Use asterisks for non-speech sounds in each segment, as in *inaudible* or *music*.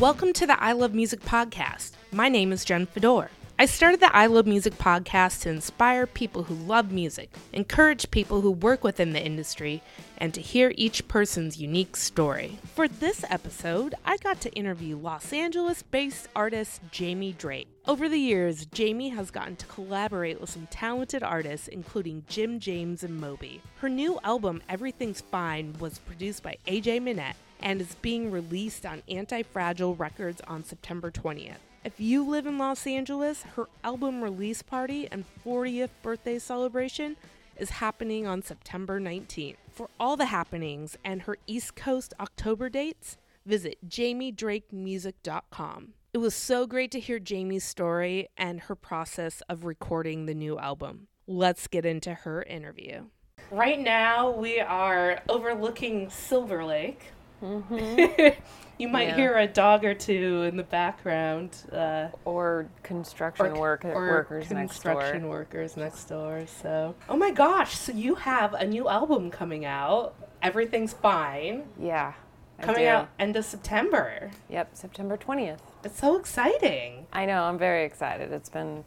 Welcome to the I Love Music podcast. My name is Jen Fedor. I started the I Love Music podcast to inspire people who love music, encourage people who work within the industry, and to hear each person's unique story. For this episode, I got to interview Los Angeles based artist Jamie Drake. Over the years, Jamie has gotten to collaborate with some talented artists, including Jim James and Moby. Her new album, Everything's Fine, was produced by AJ Minette and is being released on Anti Fragile Records on September 20th. If you live in Los Angeles, her album release party and 40th birthday celebration is happening on September 19th. For all the happenings and her East Coast October dates, visit jamiedrakemusic.com. It was so great to hear Jamie's story and her process of recording the new album. Let's get into her interview. Right now, we are overlooking Silver Lake. Mm-hmm. *laughs* you might Yeah. hear a dog or two in the background. Uh, or construction or, work, or workers next door. construction door. workers next door. So, oh my gosh! So you have a new album coming out. Everything's fine. Yeah, Coming out end of September. Yep, September twentieth. It's so exciting. I know. I'm very excited. It's been,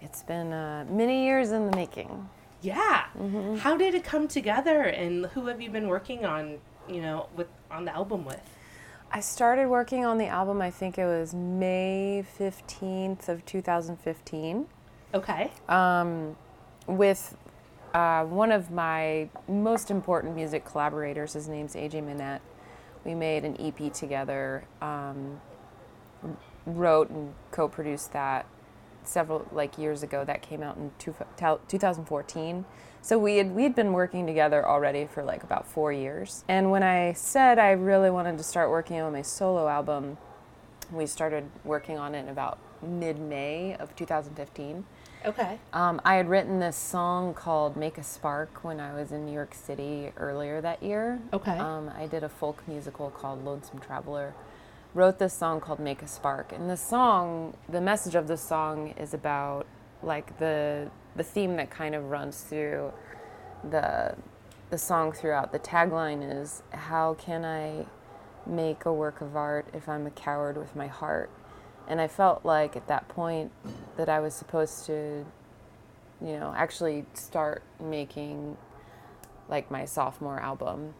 it's been uh, many years in the making. Yeah. Mm-hmm. How did it come together, and who have you been working on? You know, with on the album with. I started working on the album. I think it was May fifteenth of 2015. Okay. um, with uh, one of my most important music collaborators. His name's AJ Minette. We made an EP together, um, wrote and co-produced that several like years ago. That came out in two, 2014. So we had we'd been working together already for like about four years. And when I said I really wanted to start working on my solo album, we started working on it in about mid-May of 2015. Okay. Um, I had written this song called Make a Spark when I was in New York City earlier that year. Okay. Um, I did a folk musical called Lonesome Traveler. Wrote this song called Make a Spark. And the song, the message of the song is about like the the theme that kind of runs through the the song throughout. The tagline is how can I make a work of art if I'm a coward with my heart? And I felt like at that point that I was supposed to, you know, actually start making like my sophomore album.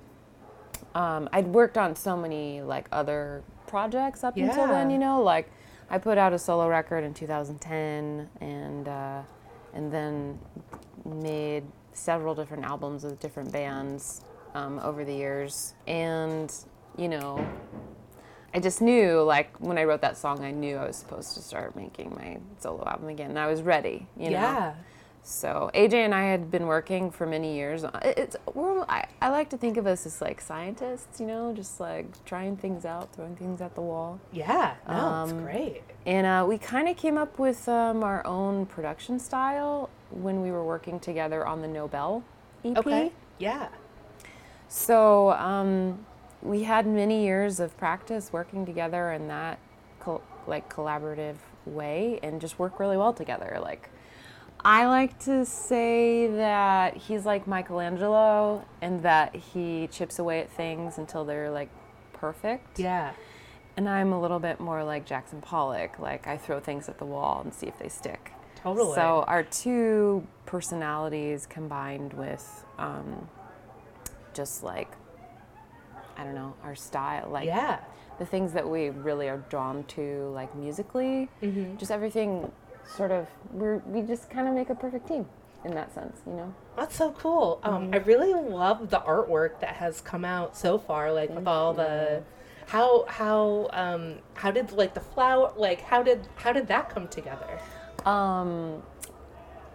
Um, I'd worked on so many like other projects up until then, you know, like I put out a solo record in 2010 and uh, and then made several different albums with different bands um, over the years. And you know, I just knew, like, when I wrote that song, I knew I was supposed to start making my solo album again. And I was ready, you know. yeah. So AJ and I had been working for many years. It's we're, I, I like to think of us as like scientists, you know, just like trying things out, throwing things at the wall. Yeah. No, it's Um, great. And uh, we kind of came up with um, our own production style when we were working together on the Nobel EP. Okay. Yeah. So um, we had many years of practice working together in that col- like collaborative way, and just work really well together. Like I like to say that he's like Michelangelo, and that he chips away at things until they're like perfect. Yeah. And I'm a little bit more like Jackson Pollock. Like I throw things at the wall and see if they stick. Totally. So our two personalities combined with um, just like I don't know our style, like yeah. the things that we really are drawn to, like musically, Mm-hmm. just everything. Sort of, we we just kind of make a perfect team in that sense, you know. That's so cool. Um, Mm-hmm. I really love the artwork that has come out so far. Like with all the, how how um how did like the flower like how did how did that come together? Um,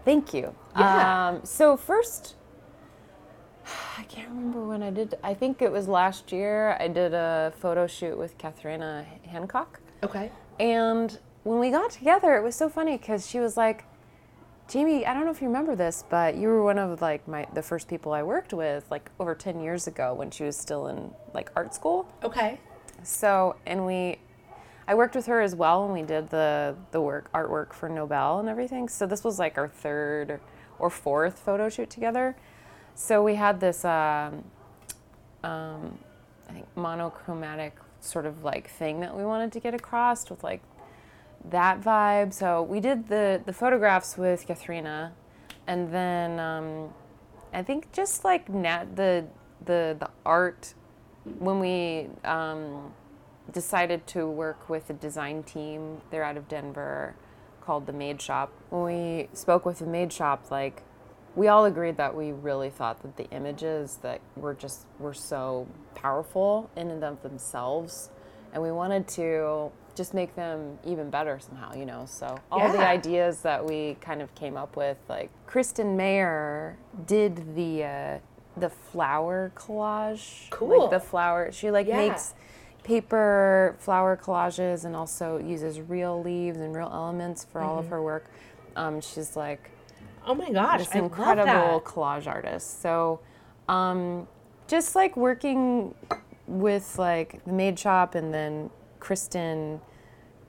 thank you. Yeah. Um, so first, *sighs* I can't remember when I did. I think it was last year. I did a photo shoot with Katharina Hancock, Okay. and when we got together, it was so funny because she was like, "Jamie, I don't know if you remember this, but you were one of like my the first people I worked with like over ten years ago when she was still in like art school." Okay. So, and we, I worked with her as well, and we did the the work artwork for Nobel and everything. So this was like our third or fourth photo shoot together. So we had this, um, um, I think monochromatic sort of like thing that we wanted to get across with like that vibe. So we did the the photographs with Katharina, and then um, I think just like nat- the the the art when we um, decided to work with a design team. They're out of Denver, called the Made Shop. When we spoke with the Made Shop, like we all agreed that we really thought that the images that were just were so powerful in and of themselves and we wanted to just make them even better somehow you know so all the ideas that we kind of came up with like kristen mayer did the uh, the flower collage Cool. like the flower she like Yeah. makes paper flower collages and also uses real leaves and real elements for all of Mm-hmm. her work um, she's like Oh my gosh, this I incredible love that. collage artist. So, um, just like working with like the Made Shop, and then Kristen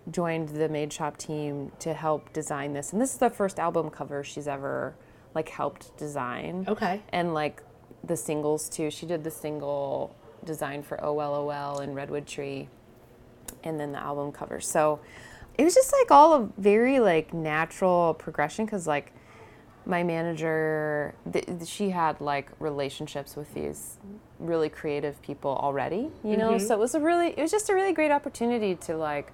joined the Made Shop team to help design this. And this is the first album cover she's ever like helped design. Okay. And like the singles too. She did the single design for oh OLOL oh and Redwood Tree, and then the album cover. So it was just like all a very like natural progression because like my manager th- she had like relationships with these really creative people already you know so it was a really it was just a really great opportunity to like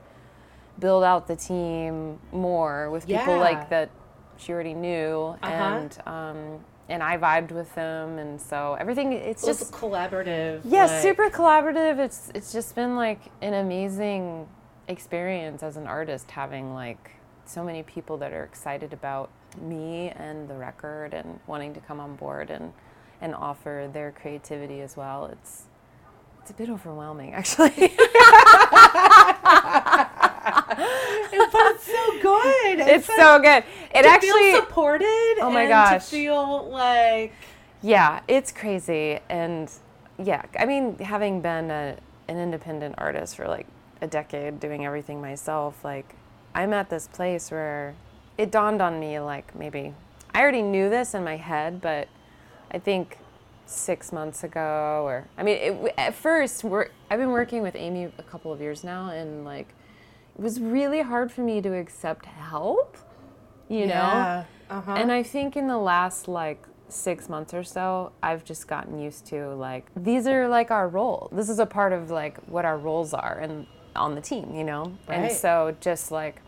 build out the team more with people Yeah. like that she already knew Uh-huh. and um and I vibed with them and so everything it's just collaborative. yeah, like- super collaborative. It's it's just been like an amazing experience as an artist having like so many people that are excited about me and the record and wanting to come on board and and offer their creativity as well. It's it's a bit overwhelming actually. *laughs* but it's so good. it's so good. It actually feel supported. Oh my and gosh. To feel like Yeah, it's crazy. And yeah, I mean, having been a, an independent artist for like a decade, doing everything myself, like I'm at this place where it dawned on me like maybe I already knew this in my head, but I think six months ago, or I mean, it, at first, we're, I've been working with Amy a couple of years now, and like it was really hard for me to accept help, you know? Uh-huh. And I think in the last like six months or so, I've just gotten used to like these are like our role. This is a part of like what our roles are and on the team, you know. And so just like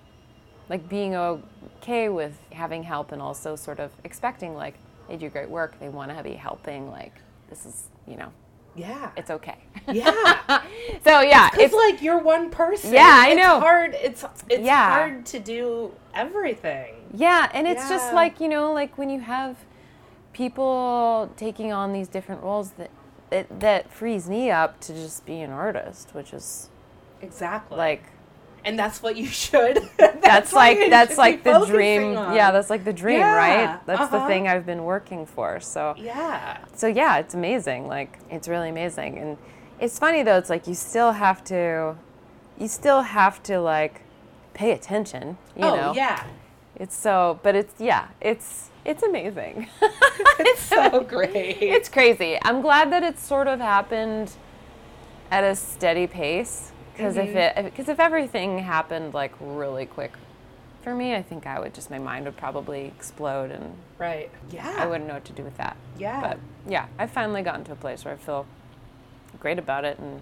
like being okay with having help and also sort of expecting like they do great work, they want to be helping. Like this is you know yeah. it's okay. yeah. *laughs* so yeah, It's it's like you're one person. Yeah, I it's know. Hard. It's it's Yeah. hard to do everything. Yeah, and it's just like, you know, like when you have people taking on these different roles that it, that frees me up to just be an artist, which is Exactly. like and that's what you should. *laughs* that's, what like that's like the dream. on. Yeah, that's like the dream, Yeah, right? That's the uh-huh. thing I've been working for. So Yeah. so yeah, it's amazing. Like it's really amazing. And it's funny though, it's like you still have to you still have to like pay attention, you oh know. yeah. It's so, but it's yeah, it's it's amazing. *laughs* *laughs* It's so great. it's crazy. I'm glad that it's sort of happened at a steady pace because if it because if everything happened like really quick for me, I think I would just my mind would probably explode and right. Yeah. I wouldn't know what to do with that. Yeah. But yeah, I've finally gotten to a place where I feel great about it and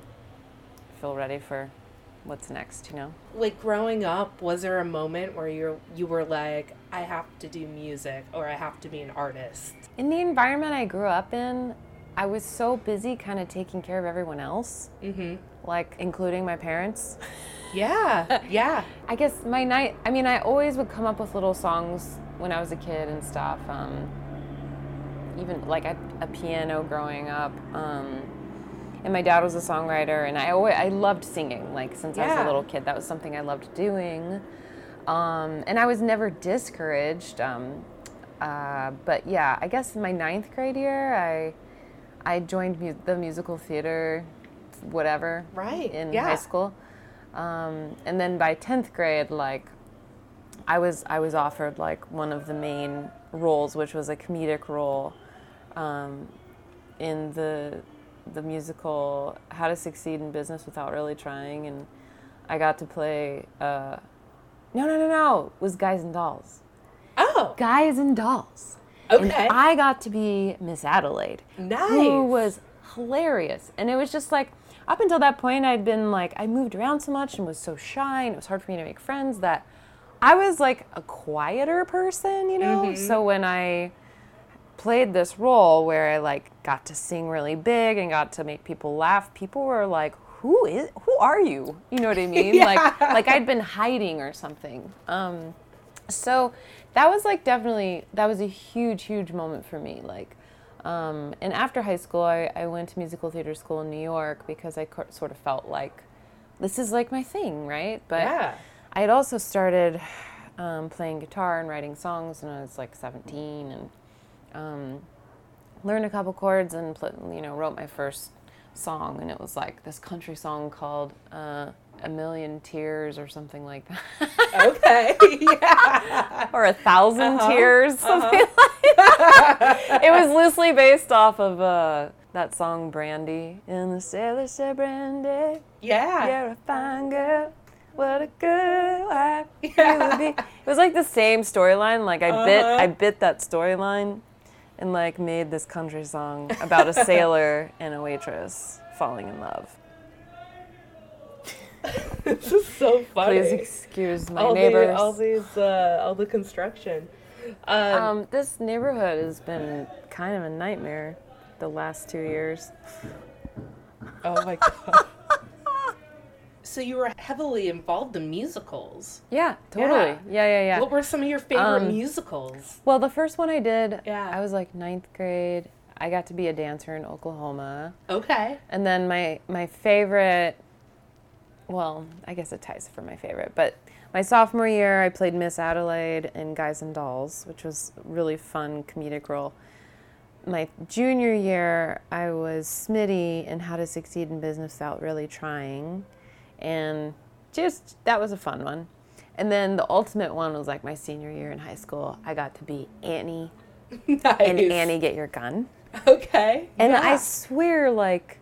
feel ready for what's next, you know. like growing up, was there a moment where you you were like, I have to do music or I have to be an artist? In the environment I grew up in, I was so busy kind of taking care of everyone else, Mm-hmm. Like including my parents. Yeah. *laughs* Yeah. I guess my night, I mean, I always would come up with little songs when I was a kid and stuff. Um, even like a, a piano growing up. Um, and my dad was a songwriter, and I always I loved singing. Like since I was a little kid, that was something I loved doing. Um, and I was never discouraged. Um, uh, but yeah, I guess in my ninth grade year, I I joined mu- the musical theater, whatever, Right, in yeah. high school. Um, and then by tenth grade, like I was I was offered like one of the main roles, which was a comedic role um, in the the musical How to Succeed in Business Without Really Trying, and I got to play. Uh, no, no, no, no. It was Guys and Dolls. Oh, Guys and Dolls. And okay. I got to be Miss Adelaide. Nice. Who was hilarious. And it was just like, up until that point, I'd been like, I moved around so much and was so shy, and it was hard for me to make friends that I was like a quieter person, you know? So when I played this role where I like got to sing really big and got to make people laugh, people were like, "Who is? Who are you?" You know what I mean? *laughs* Like, like I'd been hiding or something. Um, so that was like definitely that was a huge, huge moment for me. Like, um, and after high school, I, I went to musical theater school in New York because I co- sort of felt like this is like my thing, right? But Yeah. I had also started um, playing guitar and writing songs when I was like 17 and um, learned a couple chords and pl- you know wrote my first song and it was like this country song called uh, "A Million Tears" or something like that, okay. *laughs* yeah. or "A 1000 Uh-huh, Tears," something like that. It was loosely based off of uh, that song "Brandy." And the sailor said, "Brandy." Yeah. You're a fine girl. What a good wife *laughs* you would be. It was like the same storyline. Like I bit, Uh-huh. I bit that storyline, and like made this country song about a sailor and a waitress falling in love. *laughs* this is so funny. Please excuse my all neighbors. The, all these, uh, all the construction. Um, um, this neighborhood has been kind of a nightmare the last two years. oh my *laughs* god. so you were heavily involved in musicals. Yeah, totally. Yeah, yeah, yeah. What were some of your favorite Um, musicals? Well, the first one I did, Yeah. I was like ninth grade. I got to be a dancer in Oklahoma. Okay. And then my my favorite, well, I guess it ties for my favorite, but my sophomore year, I played Miss Adelaide in Guys and Dolls, which was a really fun comedic role. My junior year, I was Smitty in How to Succeed in Business Without Really Trying, and just that was a fun one. And then the ultimate one was like my senior year in high school. I got to be Annie *laughs* nice. and Annie Get Your Gun. Okay. And yeah. I swear, like,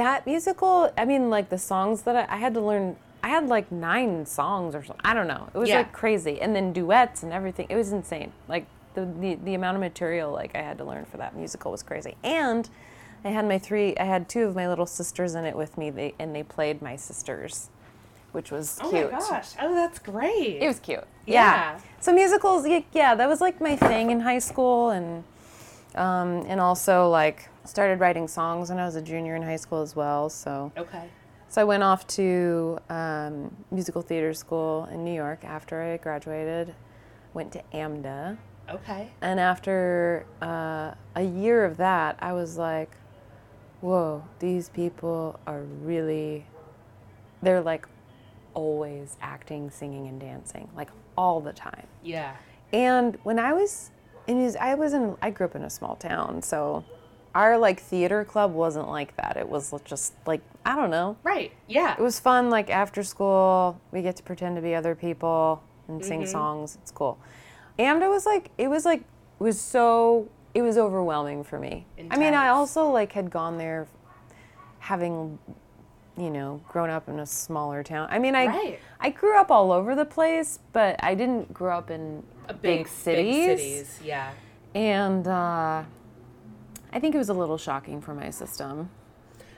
that musical, I mean, like, the songs that I, I had to learn, I had like nine songs or something. I don't know. It was Yeah. like crazy. And then duets and everything. It was insane. Like, the, the, the amount of material, like, I had to learn for that musical was crazy. And I had my three, I had two of my little sisters in it with me, they, and they played my sisters, which was Oh cute. my gosh. Oh, that's great. It was cute. Yeah. So musicals, yeah, that was like my thing in high school, and um, and also like started writing songs when I was a junior in high school as well. So okay. so I went off to um, musical theater school in New York after I graduated. Went to AMDA, Okay. and after uh, a year of that, I was like, "Whoa, these people are really." They're like always acting, singing, and dancing, like all the time. Yeah. And when I was in I was in, I grew up in a small town, so our like theater club wasn't like that. It was just like, I don't know. Right. Yeah. It was fun, like after school, we get to pretend to be other people and sing songs. It's cool. And it was like, it was like, it was so, it was overwhelming for me. I mean, I also like had gone there having, you know, grown up in a smaller town. I mean, I, Right. I grew up all over the place, but I didn't grow up in A big, cities. Big cities. Yeah. And uh, I think it was a little shocking for my system.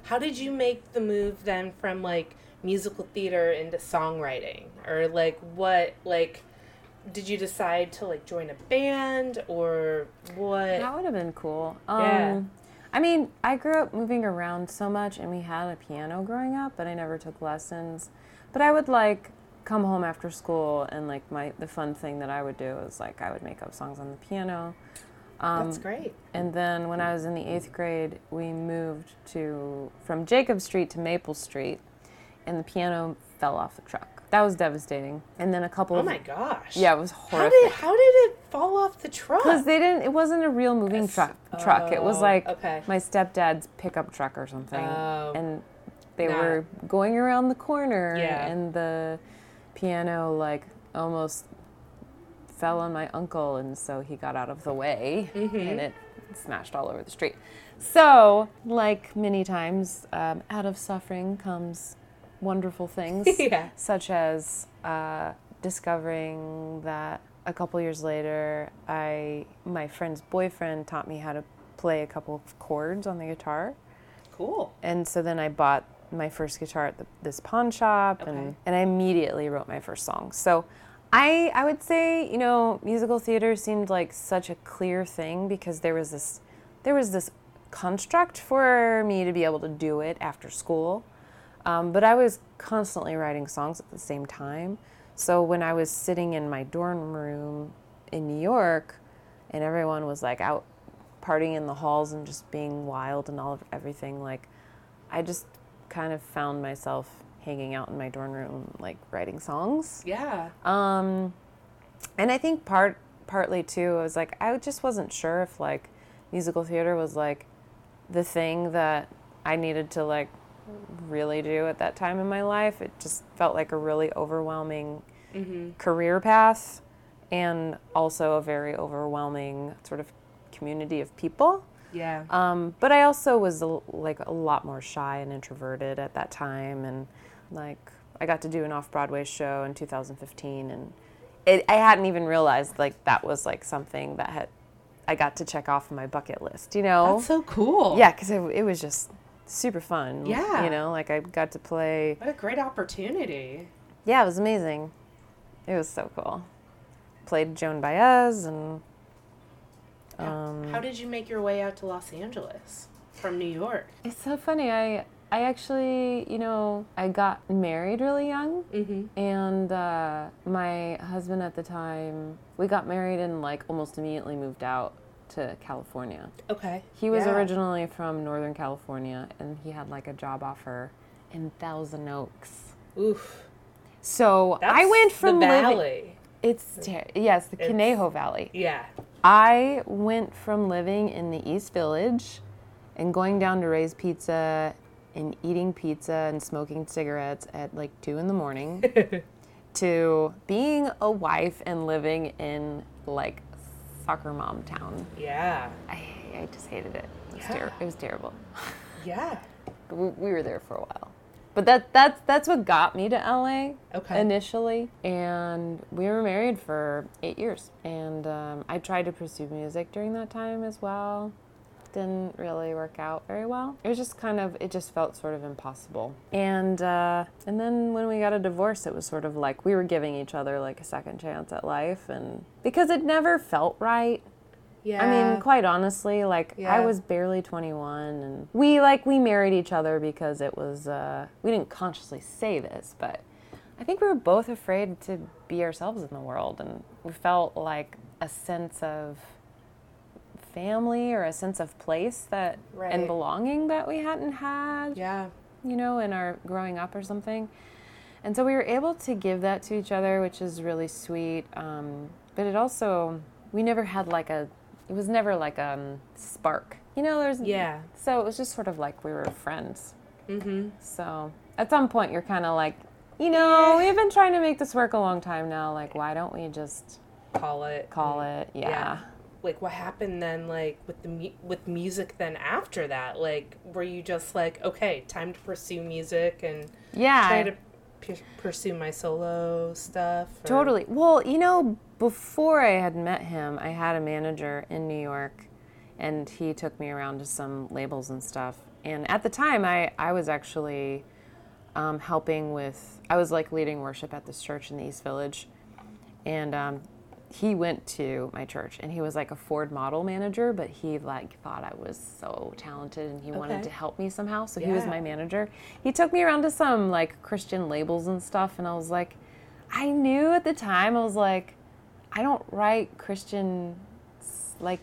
How did you make the move then from like musical theater into songwriting? Or like what like did you decide to like join a band or what? That would have been cool. Um, Yeah. I mean, I grew up moving around so much, and we had a piano growing up, but I never took lessons. But I would like come home after school, and like my the fun thing that I would do is like I would make up songs on the piano. Um, That's great. And then when I was in the eighth grade, we moved to from Jacob Street to Maple Street, and the piano fell off the truck. That was devastating. And then a couple of Oh of my gosh. yeah, it was horrible. How did how did it fall off the truck? Because they didn't. It wasn't a real moving truck. Truck. It was oh, like okay. my stepdad's pickup truck or something. Oh. And they Nah. were going around the corner, Yeah. and the piano like almost fell on my uncle, and so he got out of the way, Mm-hmm. and it smashed all over the street. So, like many times, um, out of suffering comes wonderful things, *laughs* Yeah. such as uh, discovering that a couple years later, I my friend's boyfriend taught me how to play a couple of chords on the guitar, Cool. and so then I bought my first guitar at the, this pawn shop, Okay. and and I immediately wrote my first song. So. I, I would say you know musical theater seemed like such a clear thing because there was this there was this construct for me to be able to do it after school um, but I was constantly writing songs at the same time. So when I was sitting in my dorm room in New York, and everyone was like out partying in the halls and just being wild and all of everything, like I just kind of found myself hanging out in my dorm room, like writing songs. Yeah. Um, and I think part partly too, I was like, I just wasn't sure if like musical theater was like the thing that I needed to like really do at that time in my life. It just felt like a really overwhelming career path and also a very overwhelming sort of community of people. Yeah. Um, but I also was a, like a lot more shy and introverted at that time, and like I got to do an off-Broadway show in 2015, and it, I hadn't even realized like that was like something that had I got to check off my bucket list, you know? That's so cool. yeah, because it, it was just super fun. Yeah. you know, like I got to play. What a great opportunity. Yeah, it was amazing. It was so cool. Played Joan Baez and. Um, How did you make your way out to Los Angeles from New York? It's so funny. I I actually, you know, I got married really young, Mm-hmm. and uh, my husband at the time, we got married and like almost immediately moved out to California. Okay. He was Yeah. originally from Northern California, and he had like a job offer in Thousand Oaks. Oof. So That's I went from the living. valley. It's ter- yes, the It's- Conejo Valley. Yeah. I went from living in the East Village and going down to Ray's Pizza and eating pizza and smoking cigarettes at like two in the morning *laughs* to being a wife and living in like soccer mom town. Yeah. I, I just hated it. It was, Yeah. ter- it was terrible. Yeah. *laughs* We, we were there for a while. But that that's that's what got me to LA Okay. initially, and we were married for eight years. And um, I tried to pursue music during that time as well. Didn't really work out very well. It was just kind of it just felt sort of impossible. And uh, and then when we got a divorce, it was sort of like we were giving each other like a second chance at life, and because it never felt right. Yeah. I mean, quite honestly, like Yeah. I was barely 21 and we like we married each other because it was uh we didn't consciously say this, but I think we were both afraid to be ourselves in the world and we felt like a sense of family or a sense of place that Right. and belonging that we hadn't had Yeah. you know, in our growing up or something. And so we were able to give that to each other, which is really sweet. Um, but it also, we never had like a, it was never like a um, spark. You know, there's, Yeah. So it was just sort of like we were friends. Mm-hmm. So at some point you're kind of like, you know, we've been trying to make this work a long time now. Like, why don't we just Call it. call it? Yeah. Like what happened then? Like with the mu- with music then after that? Like were you just like okay, time to pursue music and Yeah. try to p- pursue my solo stuff? or- Totally. Well, you know, before I had met him, I had a manager in New York, and he took me around to some labels and stuff. And at the time, I, I was actually um, helping with, I was like leading worship at this church in the East Village. And um, he went to my church and he was like a Ford model manager, but he like thought I was so talented and he wanted to help me somehow. So he was my manager. He took me around to some like Christian labels and stuff. And I was like, I knew at the time, I was like, I don't write Christian, like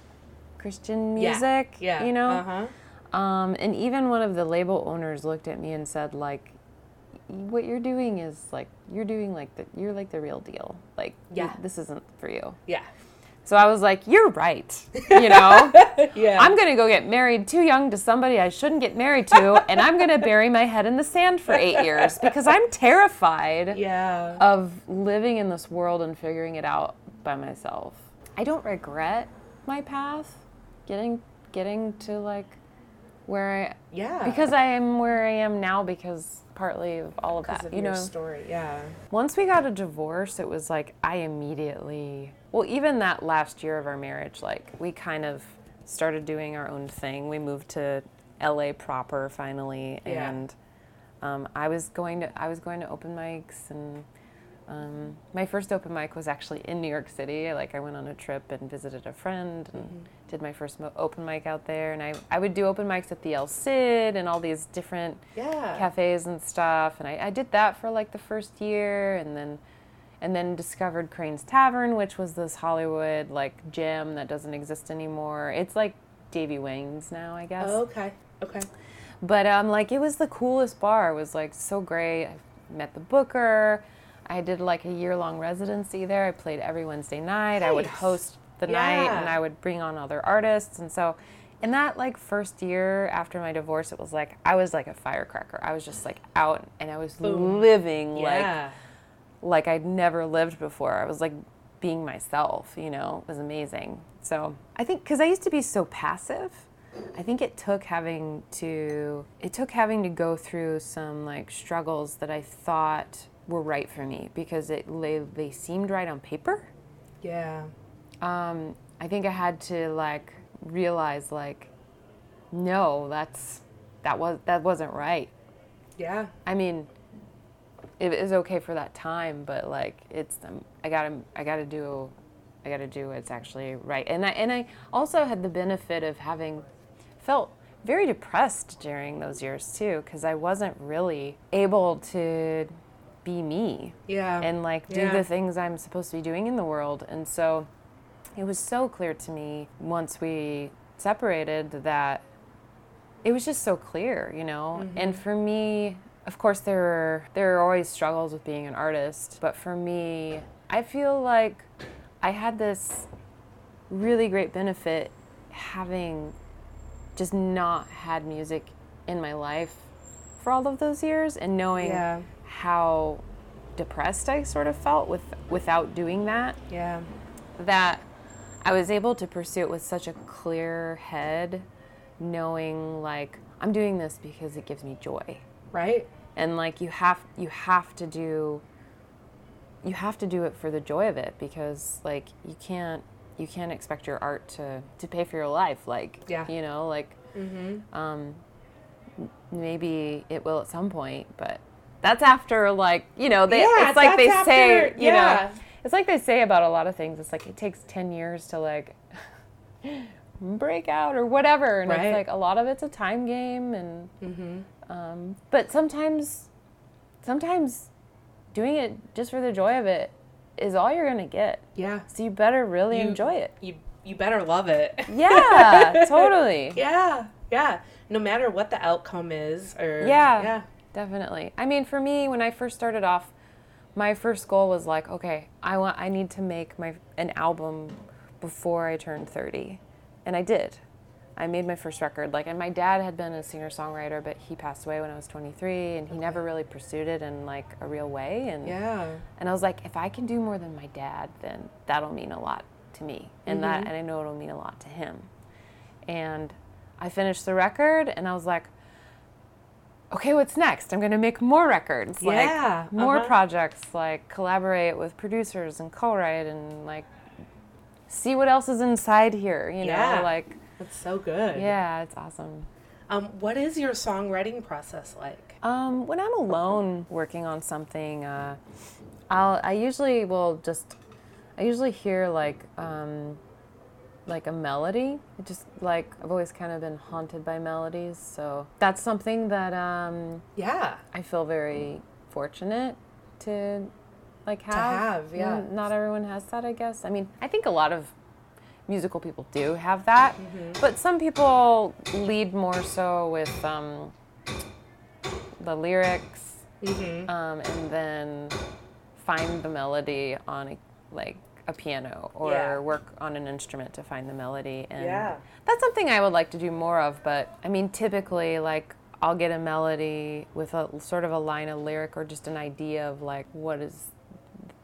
Christian Yeah. music, Yeah. you know? Uh-huh. Um, and even one of the label owners looked at me and said, like, what you're doing is like, you're doing like the, you're like the real deal. Like, Yeah. this isn't for you. Yeah. So I was like, you're right. You know, *laughs* Yeah. I'm going to go get married too young to somebody I shouldn't get married to. and I'm going to bury my head in the sand for eight years because I'm terrified yeah. of living in this world and figuring it out by myself. I don't regret my path getting getting to like where I Yeah. because I am where I am now because partly of all of that. of you know, story. Yeah. once we got a divorce, it was like I immediately, well, even that last year of our marriage, like we kind of started doing our own thing. We moved to LA proper finally, Yeah. and um, I was going to I was going to open mics, and um, my first open mic was actually in New York City. Like I went on a trip and visited a friend and did my first mo- open mic out there, and I I would do open mics at the El Cid and all these different Yeah. cafes and stuff and I, I did that for like the first year and then and then discovered crane's tavern which was this hollywood like gym that doesn't exist anymore it's like davey wayne's now i guess Oh, okay. Okay. but um like it was the coolest bar it was like so great i met the booker i did like a year long residency there. I played every wednesday night. I would host the night and i would bring on other artists. And so in that like first year after my divorce it was like i was like a firecracker. I was just like out and i was Boom. living like like I'd never lived before. I was like being myself, you know, it was amazing. So I think because I used to be so passive, I think it took having to it took having to go through some like struggles that I thought were right for me because it they, they seemed right on paper. Yeah. Um, I think I had to like realize like, no, that's that was that wasn't right. Yeah. I mean, it is okay for that time, but like it's um, I gotta I gotta do I gotta do what's actually right. And I and I also had the benefit of having felt very depressed during those years too, because I wasn't really able to be me Yeah. and like do Yeah. the things I'm supposed to be doing in the world. And so it was so clear to me once we separated that it was just so clear, you know. Mm-hmm. And for me, of course there are there are always struggles with being an artist, but for me, I feel like I had this really great benefit having just not had music in my life for all of those years and knowing Yeah. How depressed I sort of felt with without doing that Yeah. that I was able to pursue it with such a clear head knowing like I'm doing this because it gives me joy Right. and like you have you have to do you have to do it for the joy of it because like you can't you can't expect your art to to pay for your life like Yeah. you know like um maybe it will at some point but that's after like you know they Yeah, it's like they that's say you yeah. know it's like they say about a lot of things it's like it takes 10 years to like *laughs* break out or whatever and Right. it's like a lot of it's a time game and Mm-hmm. um, but sometimes sometimes doing it just for the joy of it is all you're gonna get Yeah. so you better really You- enjoy it You you better love it. yeah *laughs* totally Yeah. Yeah. No matter what the outcome is or Yeah. Yeah. Definitely. I mean for me when i first started off my first goal was like okay i want i need to make my an album before i turned 30 and i did. I made my first record. Like and my dad had been a singer songwriter but he passed away when i was 23 and he never really pursued it in like a real way. And Yeah. And I was like, if I can do more than my dad, then that'll mean a lot to me, and that, mm-hmm. and I know it'll mean a lot to him. And I finished the record, and I was like, okay, what's next? I'm gonna make more records, Yeah, like more uh-huh. projects, like collaborate with producers and co-write, and like see what else is inside here. You Yeah. know, like That's so good. yeah, it's awesome. Um, what is your songwriting process like? Um, when I'm alone working on something, uh, I'll I usually will just I usually hear like um, like a melody. It just like I've always kind of been haunted by melodies, so that's something that um, Yeah. I feel very fortunate to like have. have, yeah. Not everyone has that, I guess. I mean, I think a lot of musical people do have that, Mm-hmm. but some people lead more so with um, the lyrics Mm-hmm. um, and then find the melody on a, like a piano or Yeah. work on an instrument to find the melody and Yeah. that's something I would like to do more of but I mean typically like I'll get a melody with a sort of a line of lyric or just an idea of like what does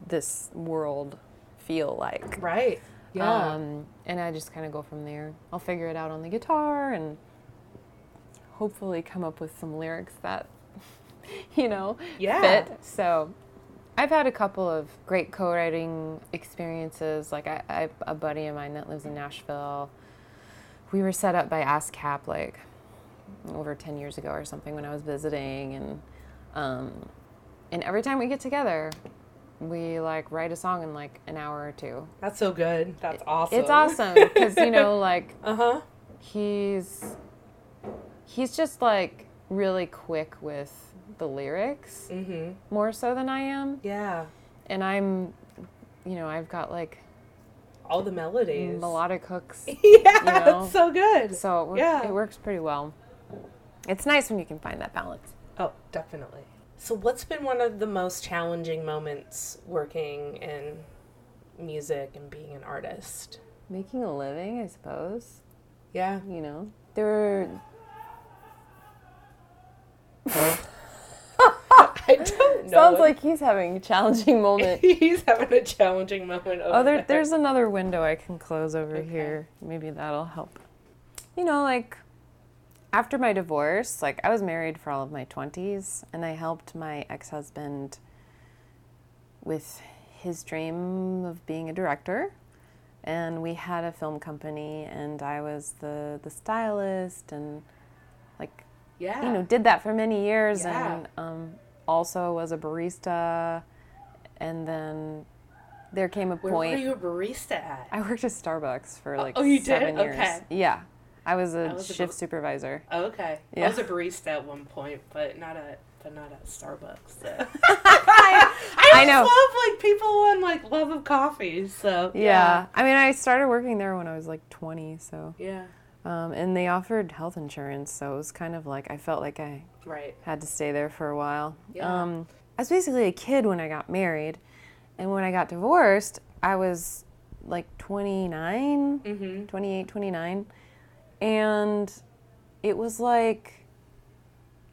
this world feel like Right. Yeah. Um, and I just kind of go from there. I'll figure it out on the guitar and hopefully come up with some lyrics that, *laughs* you know, Yeah. fit. So I've had a couple of great co-writing experiences. Like I, I a buddy of mine that lives in Nashville. We were set up by ASCAP like over 10 years ago or something when I was visiting and um, and every time we get together we like write a song in like an hour or two. That's so good. That's awesome. It's awesome because you know *laughs* like Uh huh. he's he's just like really quick with the lyrics Mm-hmm. more so than I am Yeah. and I'm you know I've got like All the melodies. melodic hooks *laughs* yeah, you know. that's so good. so it, works, Yeah. it works pretty well. It's nice when you can find that balance. Oh, definitely. So, what's been one of the most challenging moments working in music and being an artist? Making a living, I suppose. Yeah. You know, there were *laughs* I don't know. sounds like he's having a challenging moment. *laughs* he's having a challenging moment. Oh, there, there. there's another window I can close over Okay. here. Maybe that'll help. You know, like after my divorce, like I was married for all of my 20s and I helped my ex-husband with his dream of being a director. And we had a film company and I was the the stylist and like yeah. you know, did that for many years Yeah. and um, also was a barista. And then there came a Where point. were you a barista at? I worked at Starbucks for oh, like oh, you did? seven years. Okay. Yeah. I was a I was a shift bar- supervisor. okay. I was a barista at one point, but not at but not at Starbucks. So. *laughs* I, I know. love like people and like love of coffee. So Yeah. I mean, I started working there when I was like 20, so. Yeah. Um, and they offered health insurance, so it was kind of like I felt like I Right. had to stay there for a while. Yeah. Um, I was basically a kid when I got married, and when I got divorced, I was like 29, Mm-hmm. 28, 29. And it was like,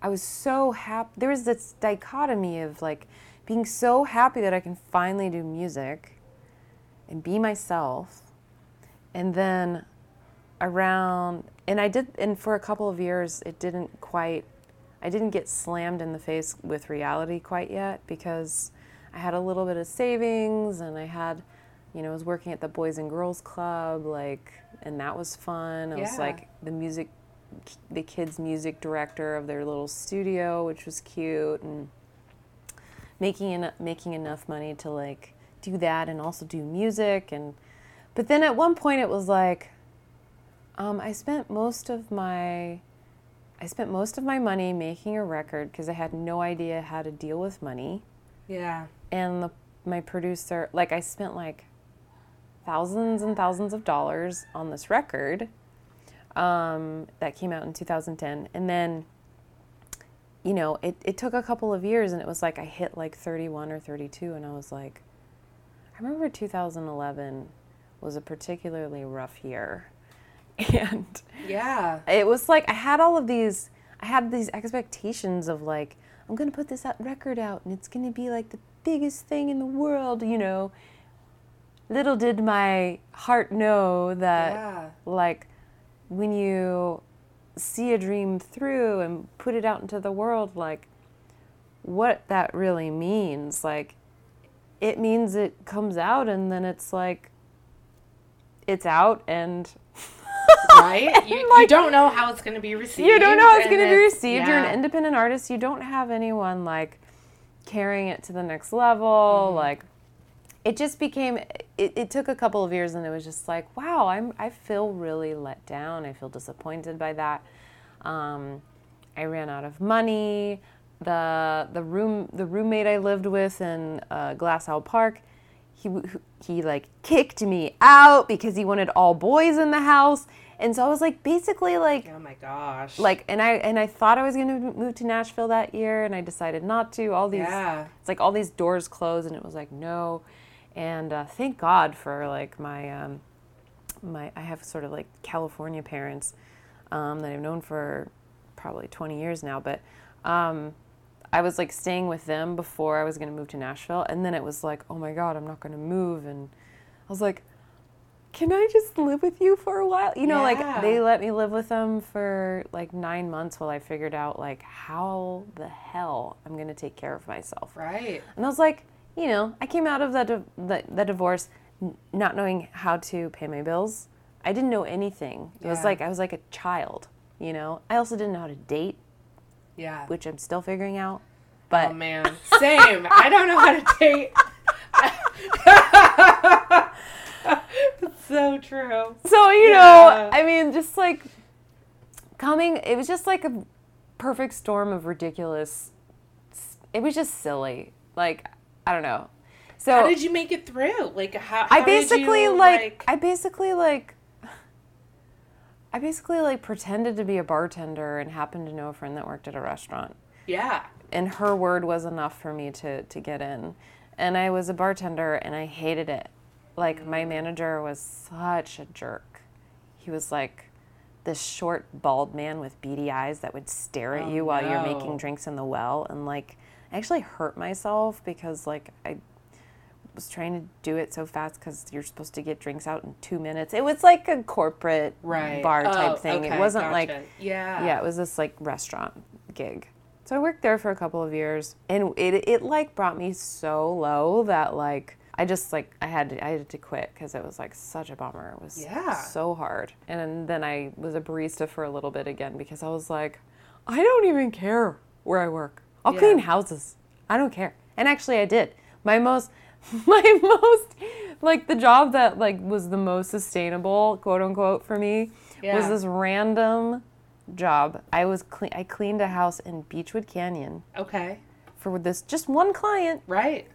I was so happy. There was this dichotomy of like being so happy that I can finally do music and be myself. And then around, and I did, and for a couple of years, it didn't quite, I didn't get slammed in the face with reality quite yet because I had a little bit of savings and I had, you know, I was working at the Boys and Girls Club, like, and that was fun. I was like the music, the kids' music director of their little studio, which was cute, and making en- making enough money to like do that and also do music and but then at one point it was like um, I spent most of my I spent most of my money making a record because I had no idea how to deal with money. Yeah. and the, my producer like I spent like thousands and thousands of dollars on this record um, that came out in 2010 and then you know it, it took a couple of years and it was like I hit like 31 or 32 and I was like I remember 2011 was a particularly rough year *laughs* and Yeah. it was like I had all of these I had these expectations of like I'm going to put this record out and it's going to be like the biggest thing in the world, you know. Little did my heart know that Yeah. like when you see a dream through and put it out into the world like what that really means like it means it comes out and then it's like it's out and Right. *laughs* You, you don't know how it's going to be received. you don't know how it's going to be received. You're an independent artist. You don't have anyone like carrying it to the next level. Mm-hmm. Like it just became. It, it took a couple of years, and it was just like, wow, I'm. I feel really let down. I feel disappointed by that. Um, I ran out of money. The the room the roommate I lived with in uh, Glassell Park, he he like kicked me out because he wanted all boys in the house, and so I was like basically like Oh my gosh. like and i and i thought i was going to move to nashville that year and i decided not to all these Yeah. it's like all these doors closed and it was like no and uh, thank god for like my um my i have sort of like california parents um, that i've known for probably 20 years now but um i was like staying with them before i was going to move to nashville and then it was like oh my god i'm not going to move and i was like can I just live with you for a while? You know, Yeah. like they let me live with them for like nine months while I figured out like how the hell I'm gonna take care of myself. Right. And I was like, you know, I came out of that di- the, the divorce n- not knowing how to pay my bills. I didn't know anything. It was like I was like a child. You know, I also didn't know how to date, Yeah. which I'm still figuring out. Oh, but Oh man, same. I don't know how to date. It's so true. So, you Yeah. know, I mean, just like coming, it was just like a perfect storm of ridiculous. It was just silly. Like, I don't know. So, How did you make it through? Like how? I how did basically you, like, I basically like, I basically like pretended to be a bartender and happened to know a friend that worked at a restaurant. yeah. And her word was enough for me to, to get in. And I was a bartender and I hated it. Like, my mm. manager was such a jerk. He was like this short, bald man with beady eyes that would stare at Oh, you while you're making drinks in the well. And like, I actually hurt myself because like I was trying to do it so fast because you're supposed to get drinks out in two minutes. It was like a corporate Right. bar type Oh, thing. okay, it wasn't like yeah. yeah, it was this like restaurant gig. So I worked there for a couple of years, and it it like brought me so low that like I just like I had to, I had to quit because it was like such a bummer. It was Yeah. so hard. And then I was a barista for a little bit again because I was like, I don't even care where I work. I'll Yeah. clean houses. I don't care. And actually, I did. My most *laughs* my most like the job that like was the most sustainable quote unquote for me was this random job. I was cle- I cleaned a house in Beachwood Canyon Okay. for this just one client Right.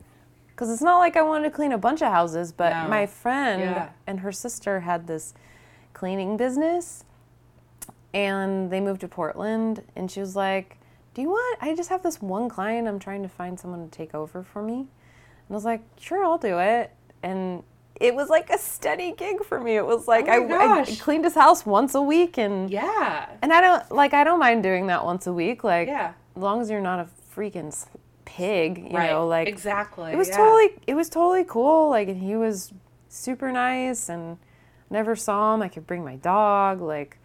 because it's not like I wanted to clean a bunch of houses, but No. my friend Yeah. and her sister had this cleaning business and they moved to Portland and she was like, "Do you want I just have this one client I'm trying to find someone to take over for me." And I was like, "Sure, I'll do it." And it was like a steady gig for me. It was oh like Oh I, I cleaned his house once a week and Yeah. and I don't like I don't mind doing that once a week like Yeah. as long as you're not a freaking pig, you right. know, like exactly. it was yeah. totally it was totally cool like and he was super nice and never saw him i could bring my dog like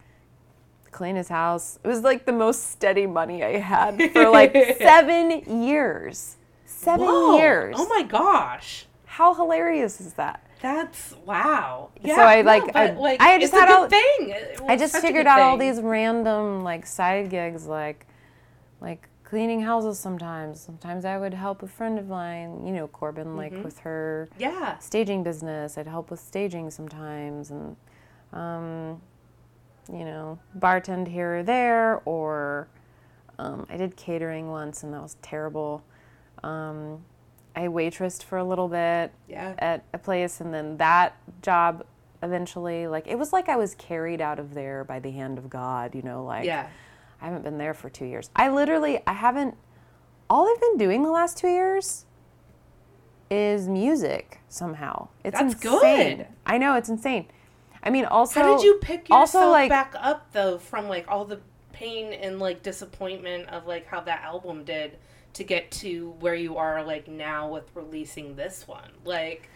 clean his house it was like the most steady money i had for like *laughs* seven years seven Whoa. years Oh my gosh. how hilarious is that That's wow. Yeah, So I, no, like, but, I- like I just had all- thing. I just figured out all these random like side gigs like like cleaning houses sometimes sometimes i would help a friend of mine you know corbin like Mm-hmm. with her Yeah. staging business. I'd help with staging sometimes, and um, you know, bartend here or there. Or um, I did catering once, and that was terrible. Um, I waitressed for a little bit Yeah. at a place, and then that job eventually, like, it was like I was carried out of there by the hand of God. You know, like Yeah. I haven't been there for two years. I literally, I haven't. All I've been doing the last two years is music somehow. It's That's insane. good. I know it's insane. I mean, also. How did you pick yourself also, like- back up though from like all the pain and like disappointment of like how that album did to get to where you are like now with releasing this one? Like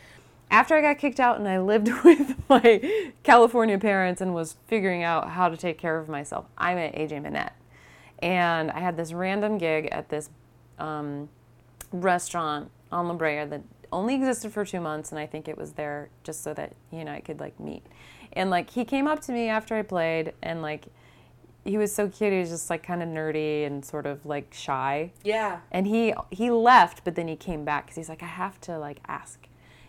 After I got kicked out and I lived *laughs* with my California parents and was figuring out how to take care of myself, I met AJ Minette, and I had this random gig at this um, restaurant on La Brea that only existed for two months, and I think it was there just so that he and I could like meet. And like he came up to me after I played, and like he was so cute. He was just like kind of nerdy and sort of like shy. yeah. And he he left, but then he came back because he's like, I have to like ask.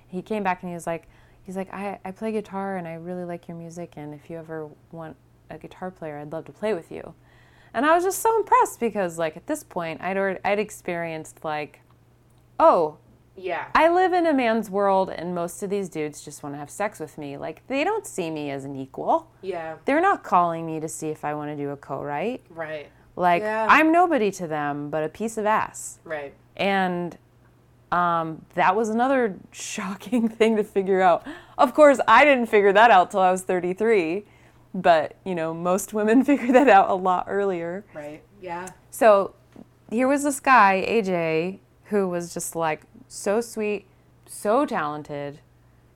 He came back and he was like, he's like, I, I play guitar and I really like your music, and if you ever want a guitar player, I'd love to play with you. And I was just so impressed because like at this point, I'd already, I'd experienced like, oh, Yeah. I live in a man's world, and most of these dudes just want to have sex with me. Like they don't see me as an equal. yeah. They're not calling me to see if I want to do a co-write. Right. Like Yeah. I'm nobody to them, but a piece of ass. Right. And um, that was another *laughs* shocking thing to figure out. Of course, I didn't figure that out till I was 33, but you know, most women *laughs* figure that out a lot earlier. Right. Yeah. So here was this guy, AJ, who was just like so sweet, so talented,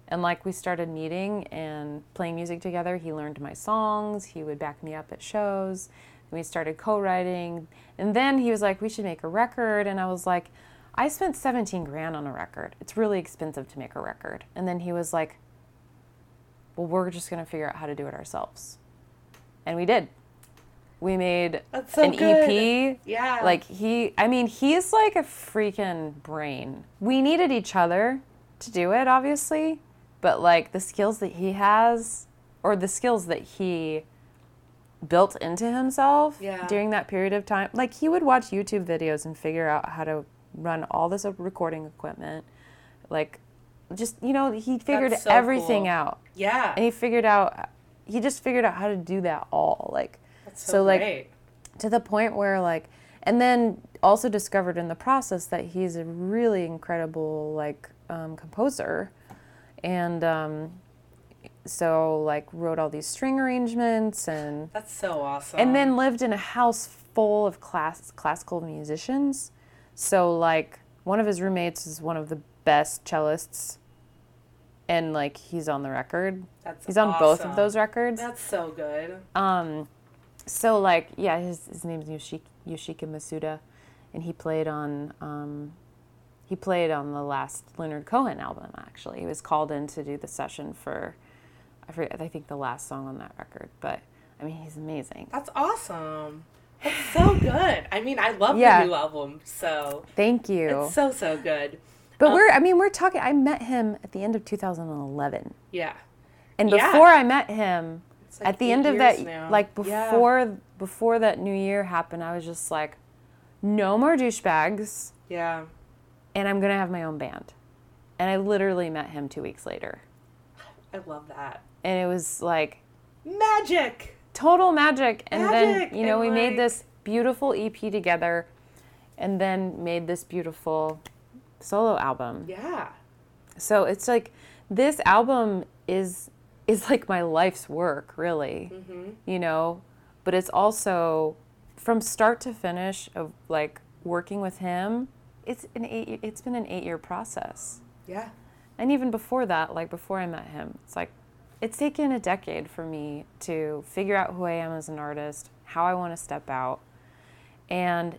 And like we started meeting and playing music together. He learned my songs. He would back me up at shows. And we started co-writing. And then he was like, "We should make a record." And I was like, "I spent 17 grand on a record. It's really expensive to make a record." And then he was like, "Well, we're just going to figure out how to do it ourselves." And we did. We made so an good. EP. Yeah. Like he I mean, he's like a freaking brain. We needed each other to do it, obviously, but like the skills that he has or the skills that he built into himself Yeah. during that period of time. Like he would watch YouTube videos and figure out how to run all this recording equipment. Like just, you know, he figured so everything cool. out. yeah. And he figured out he just figured out how to do that all. Like That's so, so, like, great. to the point where like and then also discovered in the process that he's a really incredible like um, composer and um, so like wrote all these string arrangements and That's so awesome. and then lived in a house full of class classical musicians so like one of his roommates is one of the best cellists and like he's on the record That's he's on both of those records That's so good. um, so like yeah, his his name's Yoshiki, Yoshika Masuda, and he played on um, he played on the last Leonard Cohen album. Actually, he was called in to do the session for I forget, I think the last song on that record. But I mean, he's amazing. That's awesome. That's so good. I mean, I love Yeah. the new album. So Thank you. it's so so good. but we're I mean we're talking. I met him at the end of 2011, Yeah. and Yeah. before I met him. Like at the end of that now. like Yeah. before before that new year happened i was just like no more douchebags Yeah. and I'm gonna have my own band. And I literally met him two weeks later. I love that. And it was like Magic. total magic. And Magic, then, you know, and, we made this beautiful EP together and then made this beautiful solo album. Yeah. So it's like this album is is like my life's work, really. Mm-hmm. You know, but it's also from start to finish of like working with him. It's an eight. It's been an eight year process. Yeah. And even before that, like before I met him, it's like it's taken a decade for me to figure out who I am as an artist, how I want to step out. And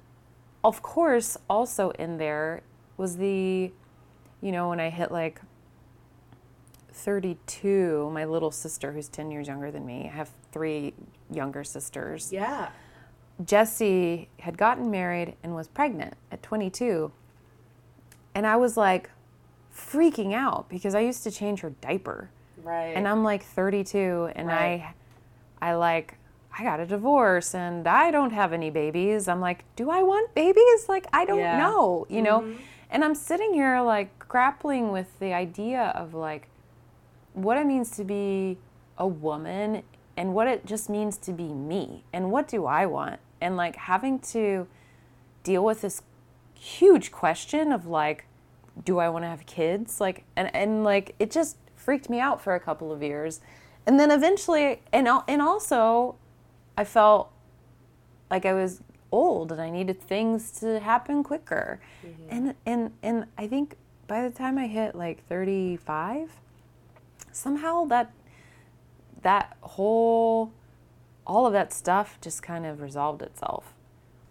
of course, also in there was the, you know, when I hit like 32, my little sister, who's 10 years younger than me, I have three younger sisters. Yeah. Jesse had gotten married and was pregnant at 22. And I was like freaking out because I used to change her diaper. Right. And I'm like 32 and Right. I I like I got a divorce and I don't have any babies. I'm like, do I want babies? Like I don't Yeah. know, you know? Mhm. And I'm sitting here like grappling with the idea of like what it means to be a woman and what it just means to be me and what do I want? And like having to deal with this huge question of like do I want to have kids? Like and and like it just freaked me out for a couple of years. And then eventually and and also I felt like I was old and I needed things to happen quicker. Mm-hmm. And and and I think by the time I hit like 35, somehow that that whole all of that stuff just kind of resolved itself.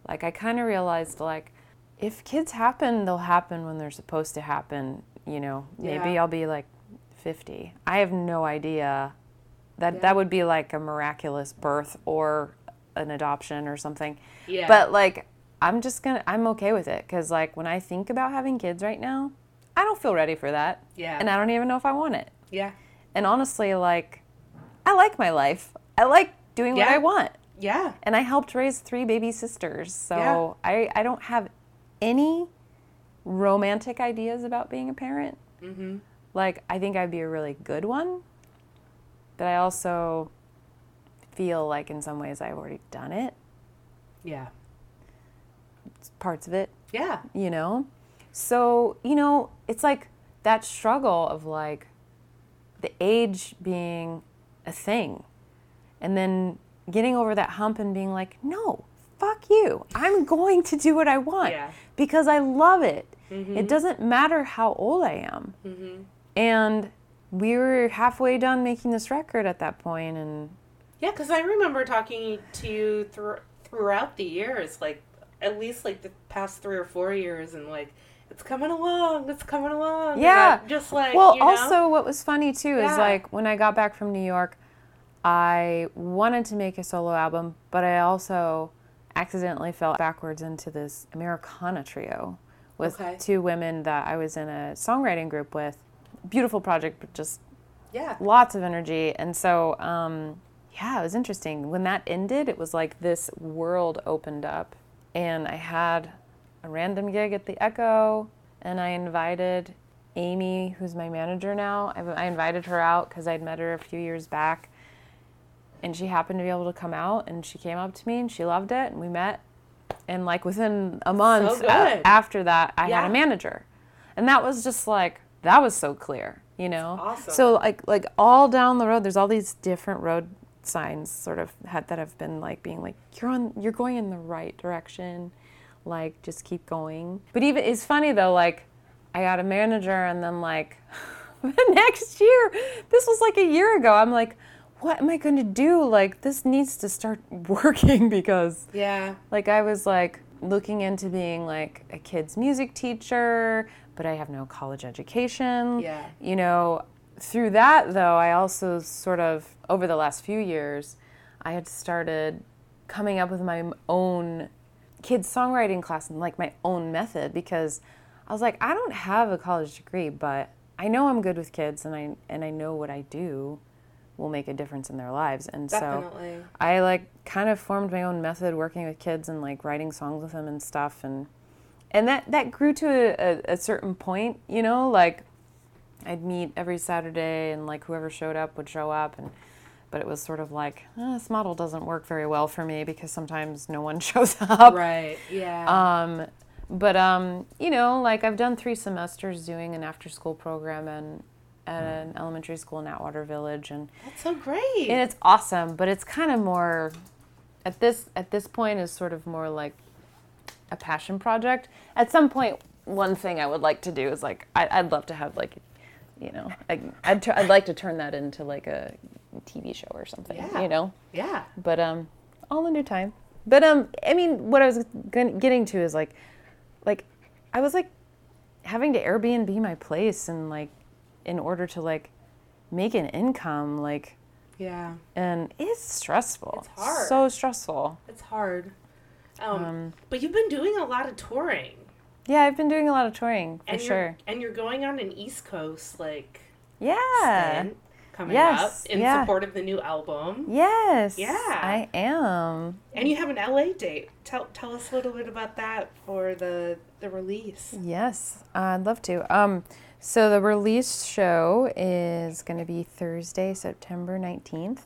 Like I kind of realized like if kids happen, they'll happen when they're supposed to happen, you know. Maybe Yeah. I'll be like 50. I have no idea. That Yeah. that would be like a miraculous birth or an adoption or something. Yeah. But like I'm just going to I'm okay with it cuz like when I think about having kids right now, I don't feel ready for that. Yeah. And I don't even know if I want it. yeah. And honestly, like, I like my life. I like doing what I want. Yeah. And I helped raise three baby sisters. So Yeah. I, I don't have any romantic ideas about being a parent. Mm-hmm. Like, I think I'd be a really good one. But I also feel like in some ways I've already done it, Yeah. parts of it. Yeah. you know? So, you know, it's like that struggle of like the age being a thing and then getting over that hump and being like, no, fuck you. I'm going to do what I want Yeah. because I love it. It doesn't matter how old I am. Mm-hmm. And we were halfway done making this record at that point, and Yeah, because I remember talking to you through, throughout the years, like at least like the past three or four years, and like it's coming along, it's coming along. Yeah. Just like well, you know? also what was funny too is like when I got back from New York, I wanted to make a solo album, but I also accidentally fell backwards into this Americana trio with Okay. two women that I was in a songwriting group with. Beautiful project, but just yeah, lots of energy. And so, um, yeah, it was interesting. When that ended, it was like this world opened up, and I had a random gig at the Echo, and I invited Amy, who's my manager now. I, I invited her out because I'd met her a few years back, and she happened to be able to come out, and she came up to me and she loved it, and we met. And like within a month good. a- after that, I had a manager, and that was just like that was so clear, you know. Awesome. So like like all down the road, there's all these different road signs sort of had that have been like being like you're on you're going in the right direction, like just keep going. But even it's funny though, like I got a manager and then like *laughs* the next year, this was like a year ago. I'm like, what am I going to do? Like this needs to start *laughs* working because yeah, like I was like looking into being like a kid's music teacher, but I have no college education. Yeah. You know, through that though, I also sort of over the last few years, I had started coming up with my own kids songwriting class and like my own method because I was like, I don't have a college degree, but I know I'm good with kids and I and I know what I do will make a difference in their lives. And so. I like kind of formed my own method working with kids and like writing songs with them and stuff and and that that grew to a, a, a certain point, you know, like I'd meet every Saturday and like whoever showed up would show up and but it was sort of like eh, this model doesn't work very well for me because sometimes no one *laughs* shows up. Right. Yeah. Um, but um, you know, like I've done three semesters doing an after school program and at an elementary school in Atwater Village and That's so great. and it's awesome but it's kind of more at this at this point is sort of more like a passion project at some point one thing i would like to do is like I, i'd love to have like you know I, I'd, I'd like to turn that into like a tv show or something Yeah. you know yeah. but um all in due time but um i mean what i was getting to is like like i was like having to airbnb my place and like in order to like make an income like Yeah. and it's stressful. It's hard. So stressful. It's hard. Um, but you've been doing a lot of touring. Yeah, I've been doing a lot of touring for and sure. And you're going on an East Coast like Yeah. Coming Yes, up in yeah. support of the new album. Yes. Yeah. I am. And you have an LA date. Tell tell us a little bit about that for the the release. Yes, I'd love to. Um, so the release show is going to be Thursday, September nineteenth,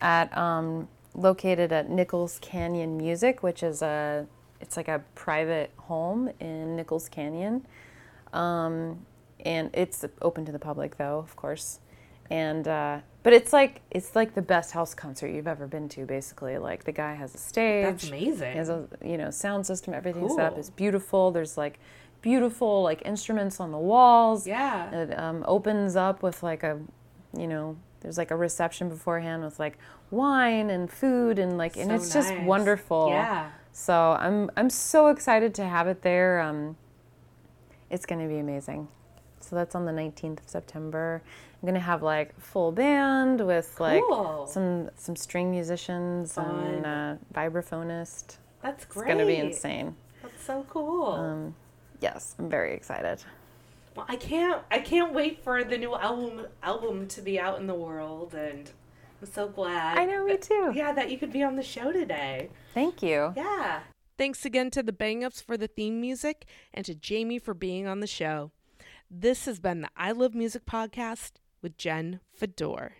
at um, located at Nichols Canyon Music, which is a it's like a private home in Nichols Canyon, um, and it's open to the public though, of course. And uh, but it's like it's like the best house concert you've ever been to. Basically, like the guy has a stage. That's amazing. He has a you know sound system. Everything's set up Cool. is beautiful. There's like beautiful like instruments on the walls. Yeah. It um, opens up with like a, you know, there's like a reception beforehand with like wine and food and like and So it's just wonderful. Yeah. So I'm I'm so excited to have it there. Um, it's going to be amazing. So that's on the 19th of September. I'm going to have like full band with like Cool. some some string musicians Fun. and uh, vibraphonist. That's It's going to be insane. That's so cool. Um, yes, I'm very excited. well, I can't I can't wait for the new album album to be out in the world and I'm so glad. I know, me too. Yeah, that you could be on the show today. Thank you. Yeah. Thanks again to the Bang Ups for the theme music and to Jamie for being on the show. This has been the I Love Music podcast with Jen Fedor.